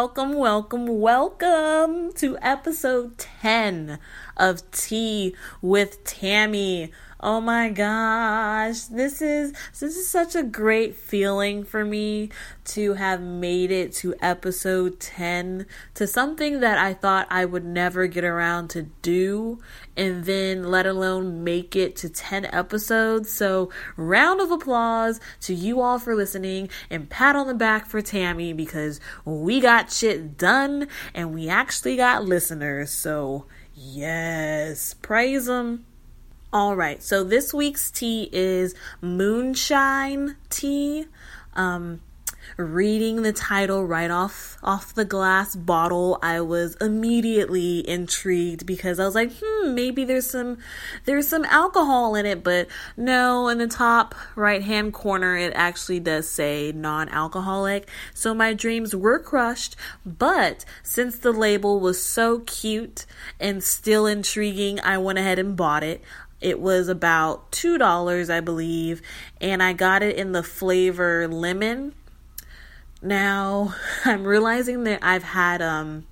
welcome, welcome, welcome to episode 10 of Tea with Tammy. Oh my gosh, this is this is such a great feeling for me to have made it to episode 10 to something that I thought I would never get around to do and then let alone make it to 10 episodes. So, round of applause to you all for listening and pat on the back for Tammy because we got shit done and we actually got listeners. So, yes, praise them. All right, so this week's tea is moonshine tea. Um, reading the title right off off the glass bottle i was immediately intrigued because i was like hmm maybe there's some there's some alcohol in it but no in the top right hand corner it actually does say non-alcoholic. So my dreams were crushed but since the label was so cute and still intriguing i went ahead and bought it it was about $2, I believe, and I got it in the flavor lemon. Now, I'm realizing that I've had um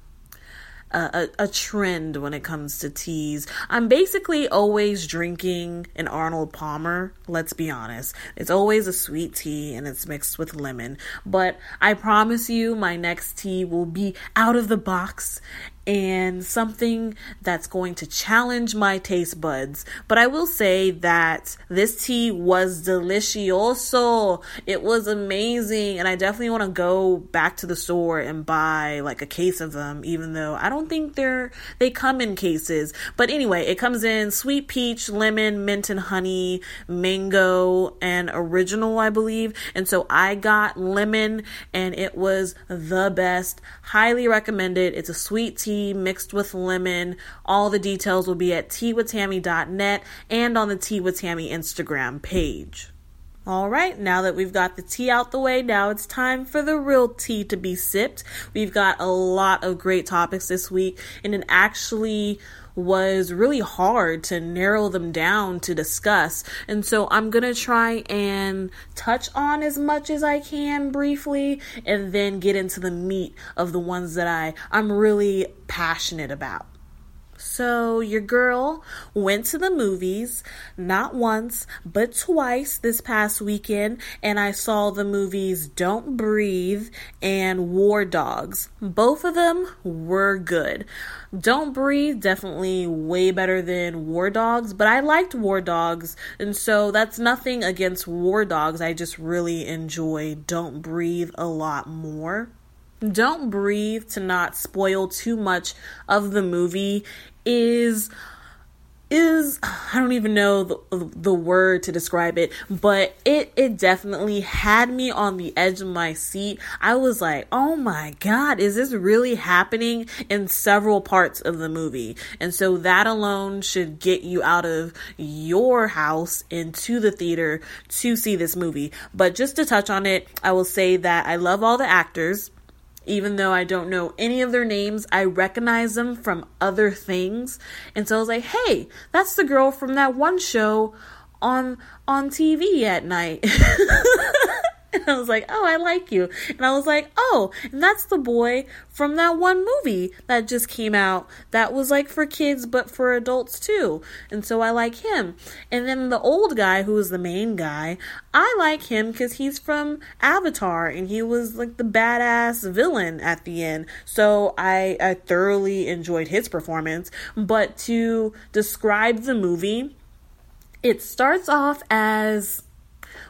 a, a, trend when it comes to teas. I'm basically always drinking an Arnold Palmer, let's be honest. It's always a sweet tea and it's mixed with lemon. But I promise you, my next tea will be out of the box and something that's going to challenge my taste buds. But I will say that this tea was delicioso. It was amazing, and I definitely want to go back to the store and buy like a case of them, even though I don't think they're they come in cases. But anyway, it comes in sweet peach, lemon, mint and honey, mango, and original, I believe. And so I got lemon, and it was the best. Highly recommended. It's a sweet tea mixed with lemon. All the details will be at teawithtammy.net and on the Tea with Tammy Instagram page. All right, now that we've got the tea out the way, now it's time for the real tea to be sipped. We've got a lot of great topics this week, and it actually was really hard to narrow them down to discuss. And so I'm going to try and touch on as much as I can briefly and then get into the meat of the ones that I I'm really passionate about. So, your girl went to the movies not once, but twice this past weekend, and I saw the movies Don't Breathe and War Dogs. Both of them were good. Don't Breathe, definitely way better than War Dogs, but I liked War Dogs, and so that's nothing against War Dogs. I just really enjoy Don't Breathe a lot more. Don't Breathe to not spoil too much of the movie is is I don't even know the, the word to describe it, but it it definitely had me on the edge of my seat. I was like, "Oh my god, is this really happening in several parts of the movie?" And so that alone should get you out of your house into the theater to see this movie. But just to touch on it, I will say that I love all the actors even though I don't know any of their names, I recognize them from other things. And so I was like, hey, that's the girl from that one show on on TV at night. And I was like, oh, I like you. And I was like, oh, and that's the boy from that one movie that just came out that was like for kids but for adults too. And so I like him. And then the old guy who was the main guy, I like him because he's from Avatar and he was like the badass villain at the end. So I, I thoroughly enjoyed his performance. But to describe the movie, it starts off as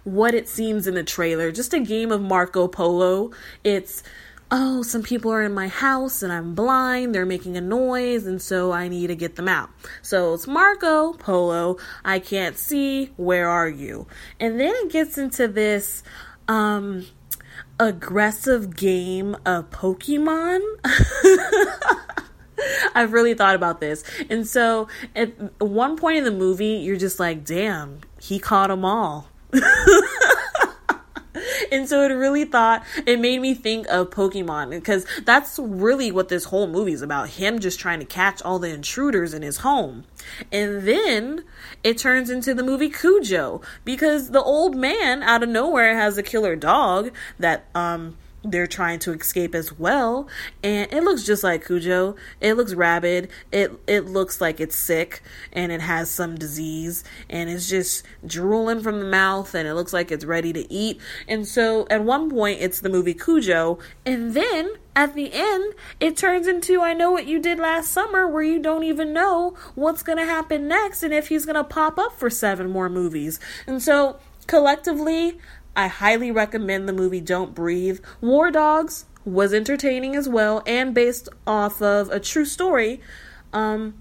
what it seems in the trailer. Just a game of Marco Polo. It's oh, some people are in my house and I'm blind, they're making a noise, and so I need to get them out. So it's Marco Polo, I can't see, where are you? And then it gets into this um aggressive game of Pokemon. I've really thought about this. And so at one point in the movie, you're just like, damn, he caught them all. and so it really thought it made me think of Pokemon because that's really what this whole movie is about him just trying to catch all the intruders in his home. And then it turns into the movie Cujo because the old man out of nowhere has a killer dog that um they're trying to escape as well and it looks just like Cujo. It looks rabid. It it looks like it's sick and it has some disease and it's just drooling from the mouth and it looks like it's ready to eat. And so at one point it's the movie Cujo and then at the end it turns into I know what you did last summer where you don't even know what's going to happen next and if he's going to pop up for seven more movies. And so collectively I highly recommend the movie Don't Breathe. War Dogs was entertaining as well and based off of a true story. Um,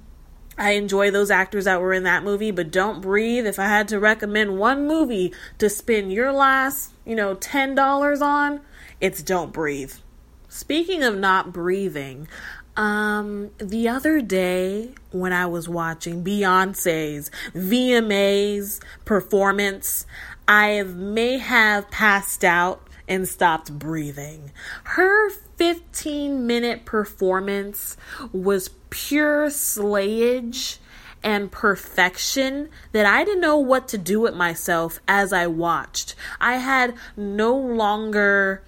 I enjoy those actors that were in that movie, but Don't Breathe. If I had to recommend one movie to spend your last, you know, $10 on, it's Don't Breathe. Speaking of not breathing, um, the other day when I was watching Beyonce's VMAs performance, I may have passed out and stopped breathing. Her 15 minute performance was pure slayage and perfection that I didn't know what to do with myself as I watched. I had no longer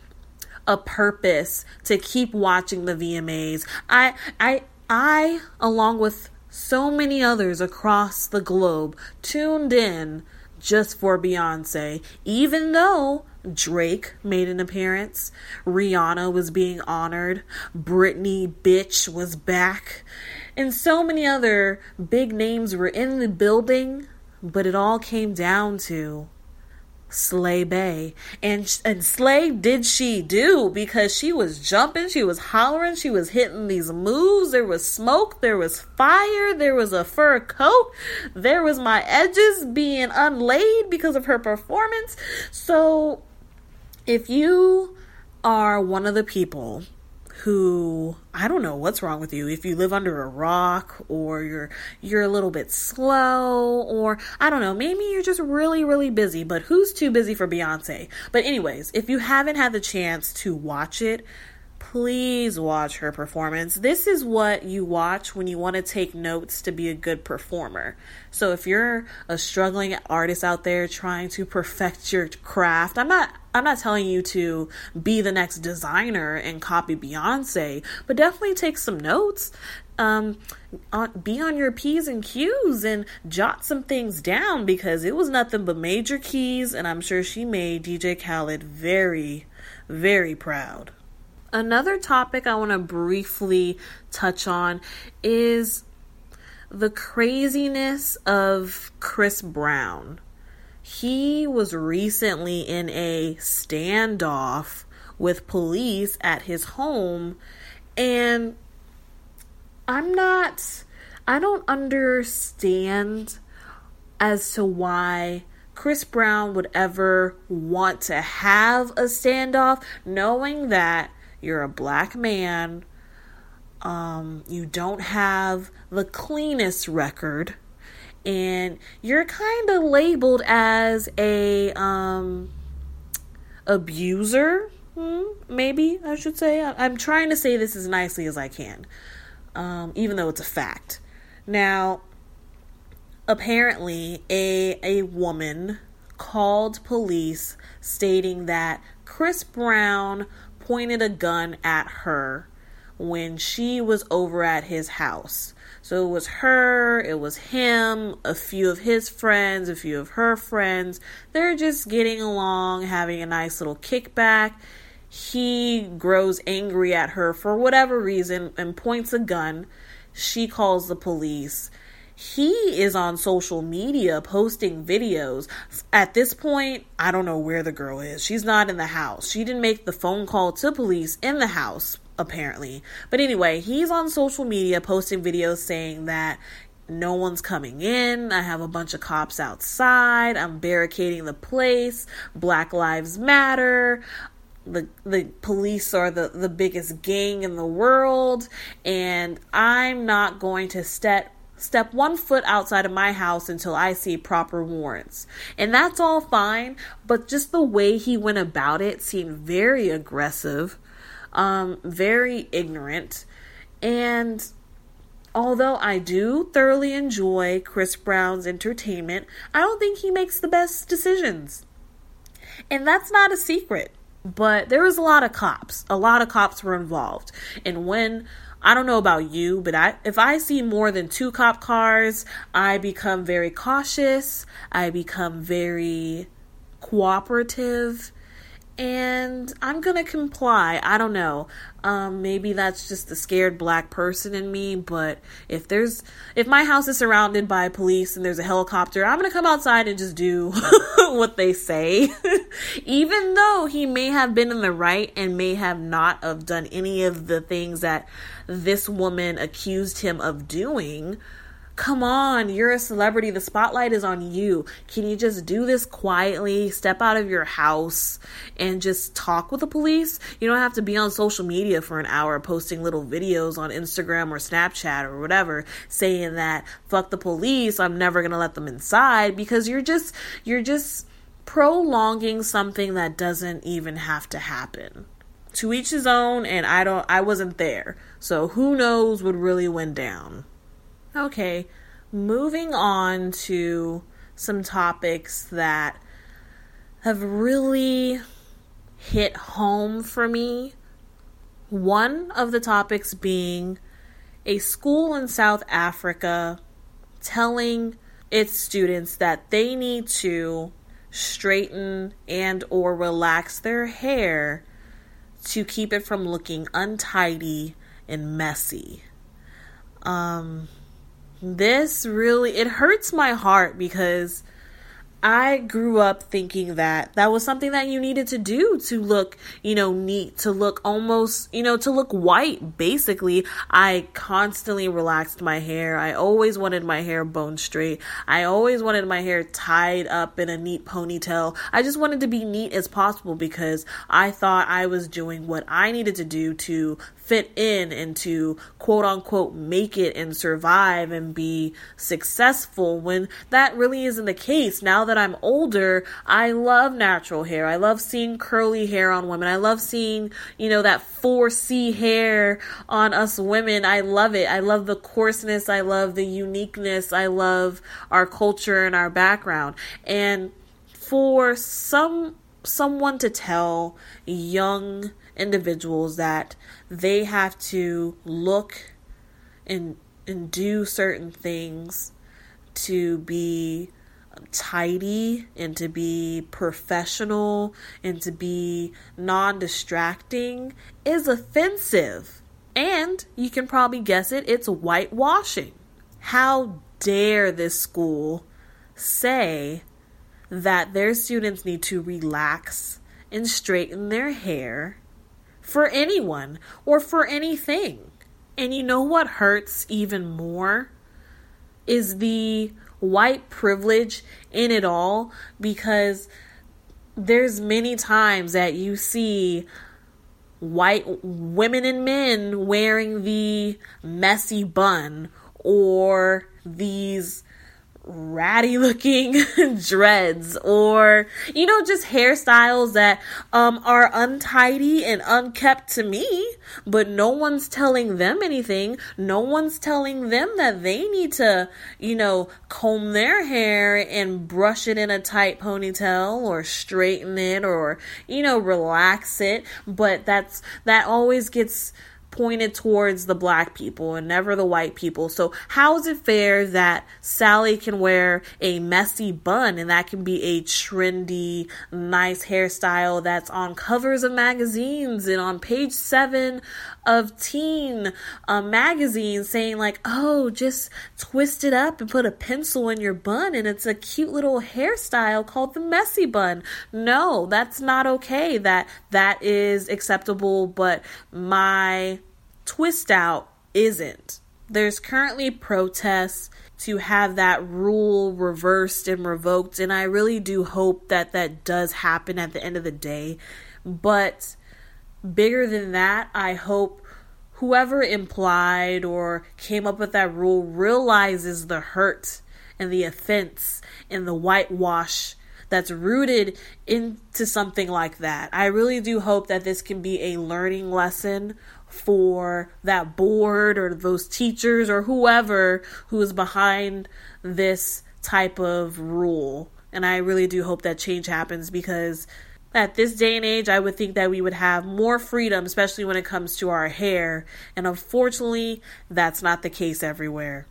a purpose to keep watching the VMAs. I I I along with so many others across the globe tuned in just for Beyonce, even though Drake made an appearance, Rihanna was being honored, Britney Bitch was back, and so many other big names were in the building, but it all came down to Slay Bay. And and Slay did she do because she was jumping, she was hollering, she was hitting these moves. There was smoke, there was fire, there was a fur coat, there was my edges being unlaid because of her performance. So if you are one of the people who I don't know what's wrong with you if you live under a rock or you're you're a little bit slow or I don't know maybe you're just really really busy but who's too busy for Beyonce but anyways if you haven't had the chance to watch it please watch her performance. This is what you watch when you want to take notes to be a good performer. So if you're a struggling artist out there trying to perfect your craft, I'm not I'm not telling you to be the next designer and copy Beyonce, but definitely take some notes. Um, on, be on your P's and Q's and jot some things down because it was nothing but major keys, and I'm sure she made DJ Khaled very, very proud. Another topic I want to briefly touch on is the craziness of Chris Brown. He was recently in a standoff with police at his home, and I'm not, I don't understand as to why Chris Brown would ever want to have a standoff, knowing that you're a black man, um, you don't have the cleanest record, and you're kind of labeled as a um, abuser. Hmm, maybe I should say. I'm trying to say this as nicely as I can, um, even though it's a fact. Now, apparently, a a woman called police stating that Chris Brown pointed a gun at her when she was over at his house. So it was her, it was him, a few of his friends, a few of her friends. They're just getting along, having a nice little kickback. He grows angry at her for whatever reason and points a gun. She calls the police he is on social media posting videos. At this point, I don't know where the girl is. She's not in the house. She didn't make the phone call to police in the house, apparently. But anyway, he's on social media posting videos saying that no one's coming in. I have a bunch of cops outside. I'm barricading the place. Black Lives Matter. The, the police are the, the biggest gang in the world, and I'm not going to step step one foot outside of my house until I see proper warrants. And that's all fine, but just the way he went about it seemed very aggressive, um, very ignorant. And although I do thoroughly enjoy Chris Brown's entertainment, I don't think he makes the best decisions. And that's not a secret. but there was a lot of cops. A lot of cops were involved. And when I don't know about you, but I if I see more than two cop cars, I become very cautious. I become very cooperative and I'm gonna comply. I don't know. Um, maybe that's just the scared black person in me, but if there's if my house is surrounded by police and there's a helicopter, I'm gonna come outside and just do what they say. Even though he may have been in the right and may have not have done any of the things that this woman accused him of doing Come on, you're a celebrity. The spotlight is on you. Can you just do this quietly? Step out of your house and just talk with the police? You don't have to be on social media for an hour posting little videos on Instagram or Snapchat or whatever saying that fuck the police, I'm never going to let them inside because you're just you're just prolonging something that doesn't even have to happen. To each his own and I don't I wasn't there. So who knows what really went down. Okay, moving on to some topics that have really hit home for me. One of the topics being a school in South Africa telling its students that they need to straighten and or relax their hair to keep it from looking untidy and messy. Um this really it hurts my heart because I grew up thinking that that was something that you needed to do to look, you know, neat, to look almost, you know, to look white. Basically, I constantly relaxed my hair. I always wanted my hair bone straight. I always wanted my hair tied up in a neat ponytail. I just wanted to be neat as possible because I thought I was doing what I needed to do to fit in and to quote unquote make it and survive and be successful when that really isn't the case. Now that I'm older, I love natural hair. I love seeing curly hair on women. I love seeing, you know, that 4C hair on us women. I love it. I love the coarseness. I love the uniqueness. I love our culture and our background. And for some someone to tell young individuals that they have to look and and do certain things to be tidy and to be professional and to be non-distracting is offensive. And you can probably guess it, it's whitewashing. How dare this school say that their students need to relax and straighten their hair for anyone or for anything. And you know what hurts even more? Is the white privilege in it all because there's many times that you see white women and men wearing the messy bun or these ratty looking dreads or you know just hairstyles that um are untidy and unkept to me but no one's telling them anything. No one's telling them that they need to you know comb their hair and brush it in a tight ponytail or straighten it or you know relax it. But that's that always gets pointed towards the black people and never the white people. So, how is it fair that Sally can wear a messy bun and that can be a trendy, nice hairstyle that's on covers of magazines and on page seven of teen uh, magazines saying, like, oh, just twist it up and put a pencil in your bun and it's a cute little hairstyle called the messy bun? No, that's not okay. That that is acceptable, but my twist out isn't. There's currently protests to have that rule reversed and revoked, and I really do hope that that does happen at the end of the day. But bigger than that, I hope whoever implied or came up with that rule realizes the hurt and the offense and the whitewash that's rooted into something like that. I really do hope that this can be a learning lesson for that board or those teachers or whoever who is behind this type of rule. And I really do hope that change happens because at this day and age, I would think that we would have more freedom, especially when it comes to our hair. And unfortunately, that's not the case everywhere.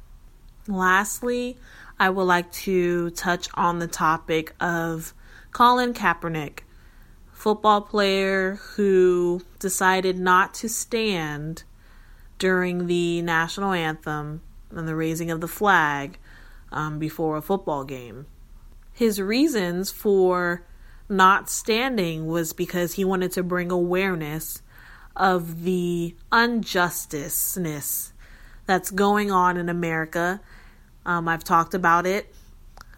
Lastly, I would like to touch on the topic of Colin Kaepernick, football player who decided not to stand during the national anthem and the raising of the flag um, before a football game. His reasons for not standing was because he wanted to bring awareness of the unjusticeness that's going on in America. Um, I've talked about it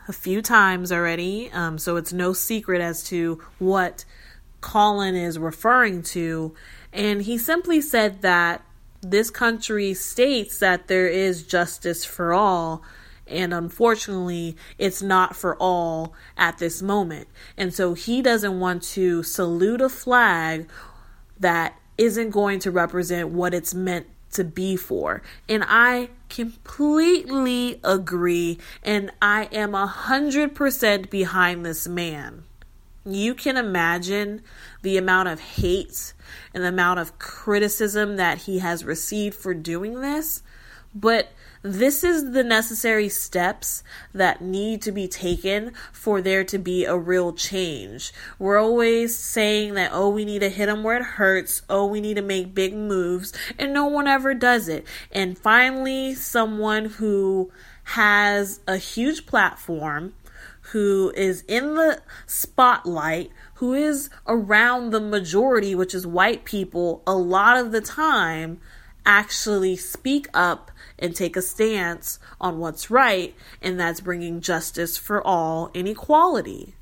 a few times already, um, so it's no secret as to what Colin is referring to. And he simply said that this country states that there is justice for all, and unfortunately, it's not for all at this moment. And so he doesn't want to salute a flag that isn't going to represent what it's meant to be for. And I completely agree, and I am a hundred percent behind this man. You can imagine the amount of hate and the amount of criticism that he has received for doing this, but this is the necessary steps that need to be taken for there to be a real change. We're always saying that, oh, we need to hit them where it hurts. Oh, we need to make big moves. And no one ever does it. And finally, someone who has a huge platform, who is in the spotlight, who is around the majority, which is white people, a lot of the time actually speak up and take a stance on what's right, and that's bringing justice for all and equality.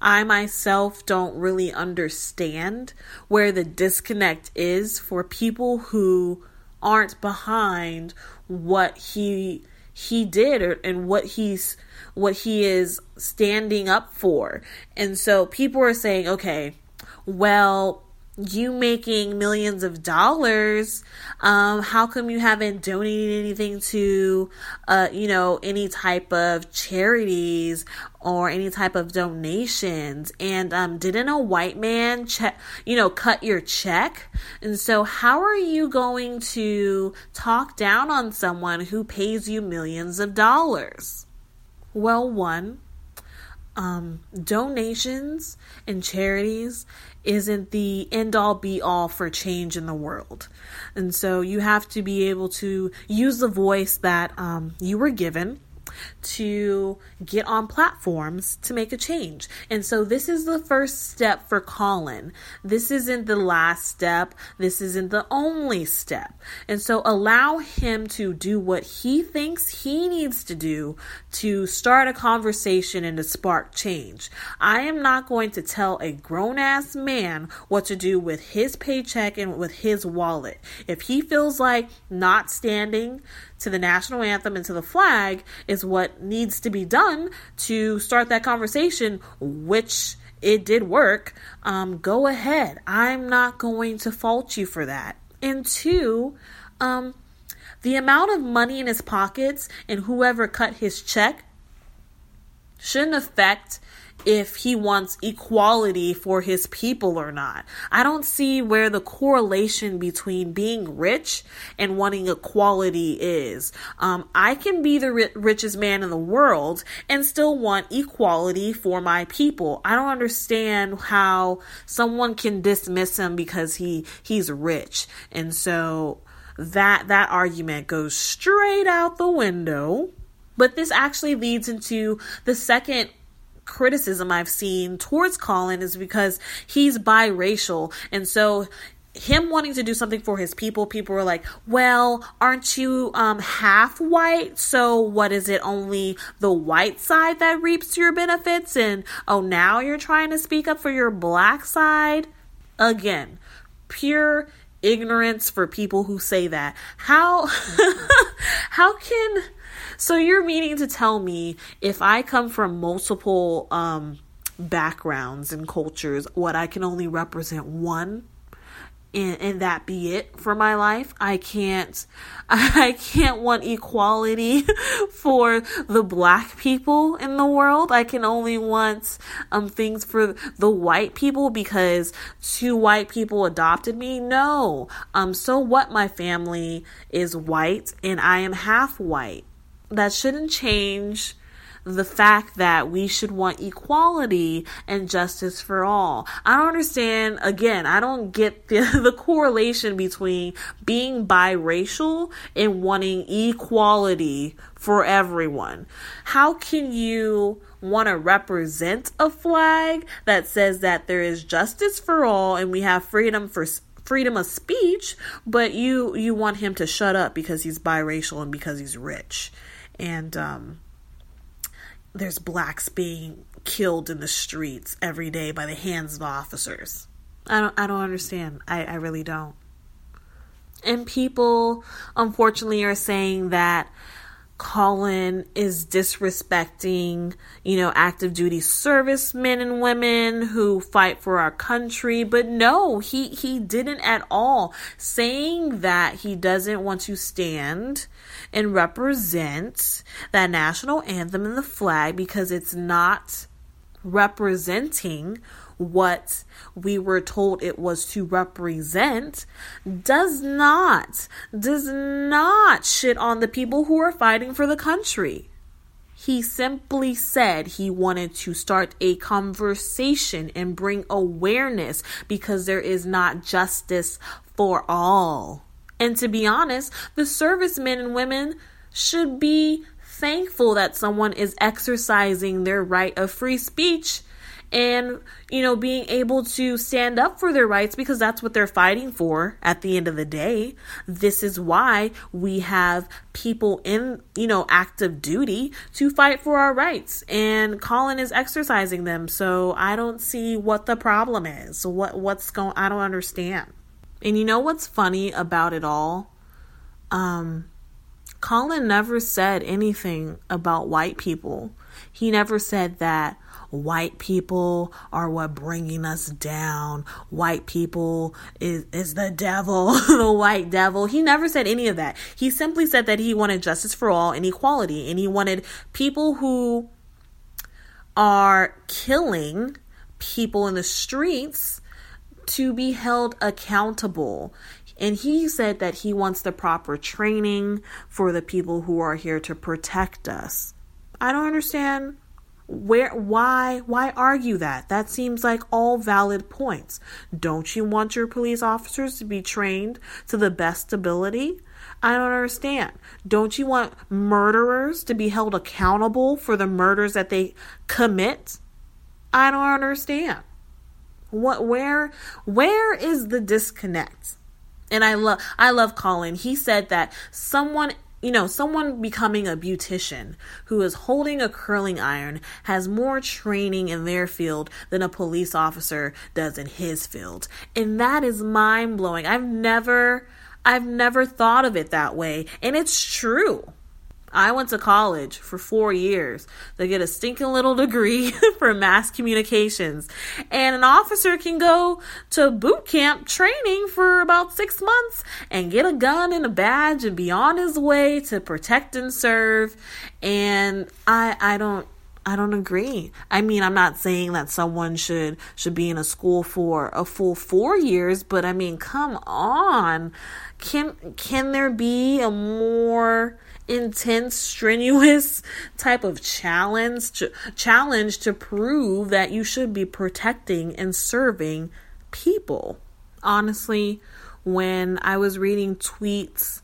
I myself don't really understand where the disconnect is for people who aren't behind what he he did and what he's what he is standing up for. And so people are saying, okay, well, you making millions of dollars um how come you haven't donated anything to uh you know any type of charities or any type of donations? And um didn't a white man check you know cut your check? And so how are you going to talk down on someone who pays you millions of dollars? Well one um, donations and charities isn't the end all be all for change in the world. And so you have to be able to use the voice that um, you were given to get on platforms to make a change. And so this is the first step for Colin. This isn't the last step. This isn't the only step. And so allow him to do what he thinks he needs to do to start a conversation and to spark change. I am not going to tell a grown ass man what to do with his paycheck and with his wallet. If he feels like not standing to the national anthem and to the flag is what needs to be done to start that conversation, which it did work, um, go ahead. I'm not going to fault you for that. And two, um, the amount of money in his pockets and whoever cut his check shouldn't affect if he wants equality for his people or not. I don't see where the correlation between being rich and wanting equality is. Um, I can be the ri- richest man in the world and still want equality for my people. I don't understand how someone can dismiss him because he he's rich. And so that that argument goes straight out the window. But this actually leads into the second criticism I've seen towards Colin is because he's biracial. And so him wanting to do something for his people, people were like, "Well, aren't you um half white? So what is it only the white side that reaps your benefits and oh, now you're trying to speak up for your black side?" Again, pure ignorance for people who say that. How how can so you're meaning to tell me if I come from multiple um, backgrounds and cultures, what I can only represent one? and, and that be it for my life. I can't, I can't want equality for the black people in the world. I can only want um things for the white people because two white people adopted me. No, um, so what? My family is white and I am half white. That shouldn't change the fact that we should want equality and justice for all. I don't understand, again, I don't get the, the correlation between being biracial and wanting equality for everyone. How can you want to represent a flag that says that there is justice for all and we have freedom for freedom of speech, but you you want him to shut up because he's biracial and because he's rich. And um there's blacks being killed in the streets every day by the hands of officers. I don't I don't understand. I, I really don't. And people unfortunately are saying that Colin is disrespecting, you know, active duty servicemen and women who fight for our country. But no, he, he didn't at all. Saying that he doesn't want to stand and represent that national anthem and the flag because it's not representing what we were told it was to represent does not does not shit on the people who are fighting for the country he simply said he wanted to start a conversation and bring awareness because there is not justice for all. And to be honest, the servicemen and women should be thankful that someone is exercising their right of free speech and you know being able to stand up for their rights because that's what they're fighting for at the end of the day. This is why we have people in you know active duty to fight for our rights and Colin is exercising them so I don't see what the problem is. What what's going I don't understand. And you know what's funny about it all? Um Colin never said anything about white people he never said that white people are what bringing us down. White people is, is the devil, the white devil. He never said any of that. He simply said that he wanted justice for all and equality. And he wanted people who are killing people in the streets to be held accountable. And he said that he wants the proper training for the people who are here to protect us. I don't understand where why why argue that? That seems like all valid points. Don't you want your police officers to be trained to the best ability? I don't understand. Don't you want murderers to be held accountable for the murders that they commit? I don't understand. What where where is the disconnect? And i love i love colin. He said that someone you know, someone becoming a beautician who is holding a curling iron has more training in their field than a police officer does in his field. And that is mind blowing. I've never, I've never thought of it that way. And it's true. I went to college for four years to get a stinking little degree for mass communications. And an officer can go to boot camp training for about six months and get a gun and a badge and be on his way to protect and serve. And I, I don't, I don't agree. I mean, I'm not saying that someone should should be in a school for a full 4 years, but I mean, come on. Can can there be a more intense, strenuous type of challenge to, challenge to prove that you should be protecting and serving people. Honestly, when I was reading tweets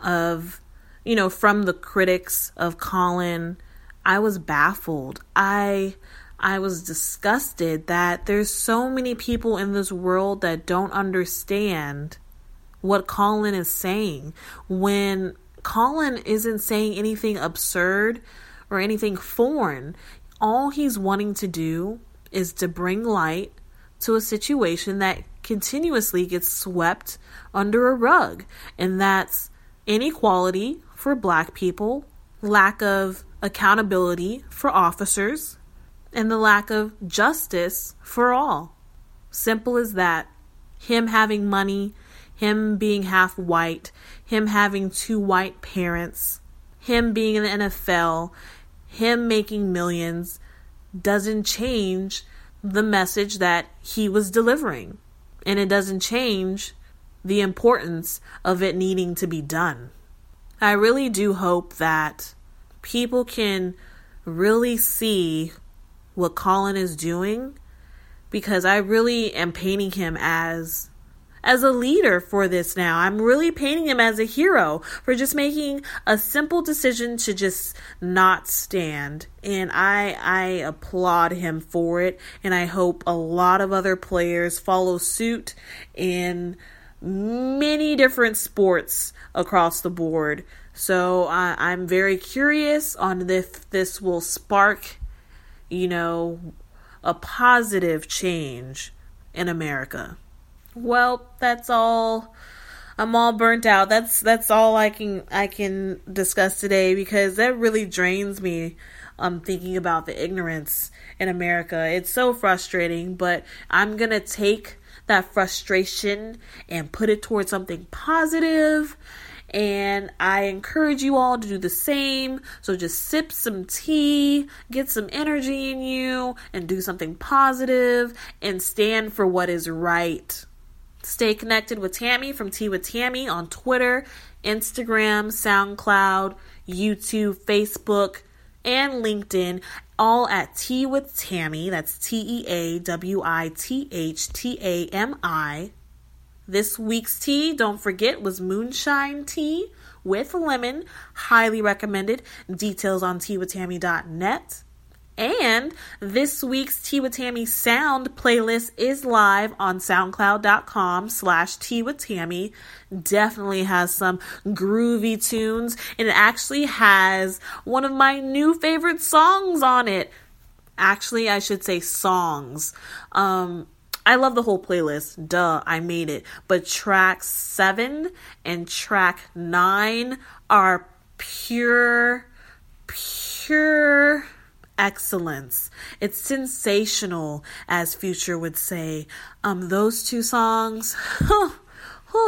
of, you know, from the critics of Colin, I was baffled. I I was disgusted that there's so many people in this world that don't understand what Colin is saying when Colin isn't saying anything absurd or anything foreign. All he's wanting to do is to bring light to a situation that continuously gets swept under a rug, and that's inequality for black people, lack of accountability for officers, and the lack of justice for all. Simple as that. him having money, him being half white, him having two white parents, him being in the NFL, him making millions doesn't change the message that he was delivering. And it doesn't change the importance of it needing to be done. I really do hope that people can really see what Colin is doing because I really am painting him as as a leader for this now. I'm really painting him as a hero for just making a simple decision to just not stand. And I I applaud him for it and I hope a lot of other players follow suit in many different sports across the board. So uh, I'm very curious on if this will spark, you know, a positive change in America. Well, that's all. I'm all burnt out. That's that's all I can I can discuss today because that really drains me. Um, thinking about the ignorance in America. It's so frustrating, but I'm gonna take that frustration and put it towards something positive. positive and I encourage you all to do the same. So just sip some tea, get some energy in you, and do something positive and stand for what is right. Stay connected with Tammy from Tea with Tammy on Twitter, Instagram, SoundCloud, YouTube, Facebook, and LinkedIn, all at Tea with Tammy. That's T E A W I T H T A M I. This week's tea, don't forget, was moonshine tea with lemon. Highly recommended. Details on teawithtammy.net. And this week's Tea with Tammy sound playlist is live on soundcloud.com slash Tea with Tammy. Definitely has some groovy tunes and it actually has one of my new favorite songs on it. Actually, I should say songs. Um, I love the whole playlist. Duh, I made it. But track seven and track nine are pure, pure excellence. It's sensational, as Future would say. Um, those two songs,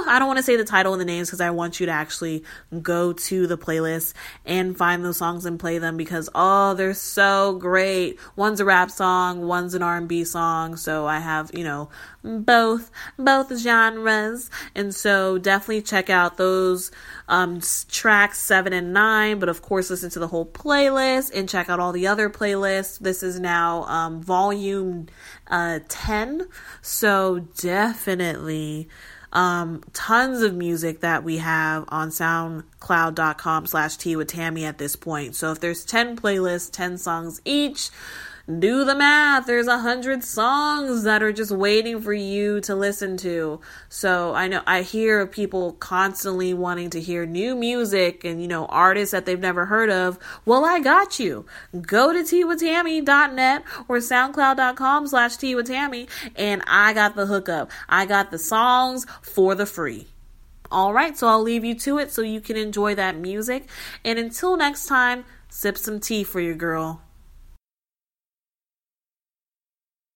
I don't want to say the title and the names because I want you to actually go to the playlist and find those songs and play them because oh, they're so great. One's a rap song, one's an R&B song, so I have, you know, both both genres. And so definitely check out those um, tracks 7 and 9, but of course listen to the whole playlist and check out all the other playlists. This is now um, volume uh, 10. So definitely um, tons of music that we have on soundcloud.com slash tea with Tammy at this point. So if there's 10 playlists, 10 songs each, do the math. There's a hundred songs that are just waiting for you to listen to. So I know I hear people constantly wanting to hear new music and, you know, artists that they've never heard of. Well, I got you. Go to teawithtammy.net or soundcloud.com slash teawithtammy and I got the hookup. I got the songs for the free. All right, so I'll leave you to it so you can enjoy that music. And until next time, sip some tea for your girl.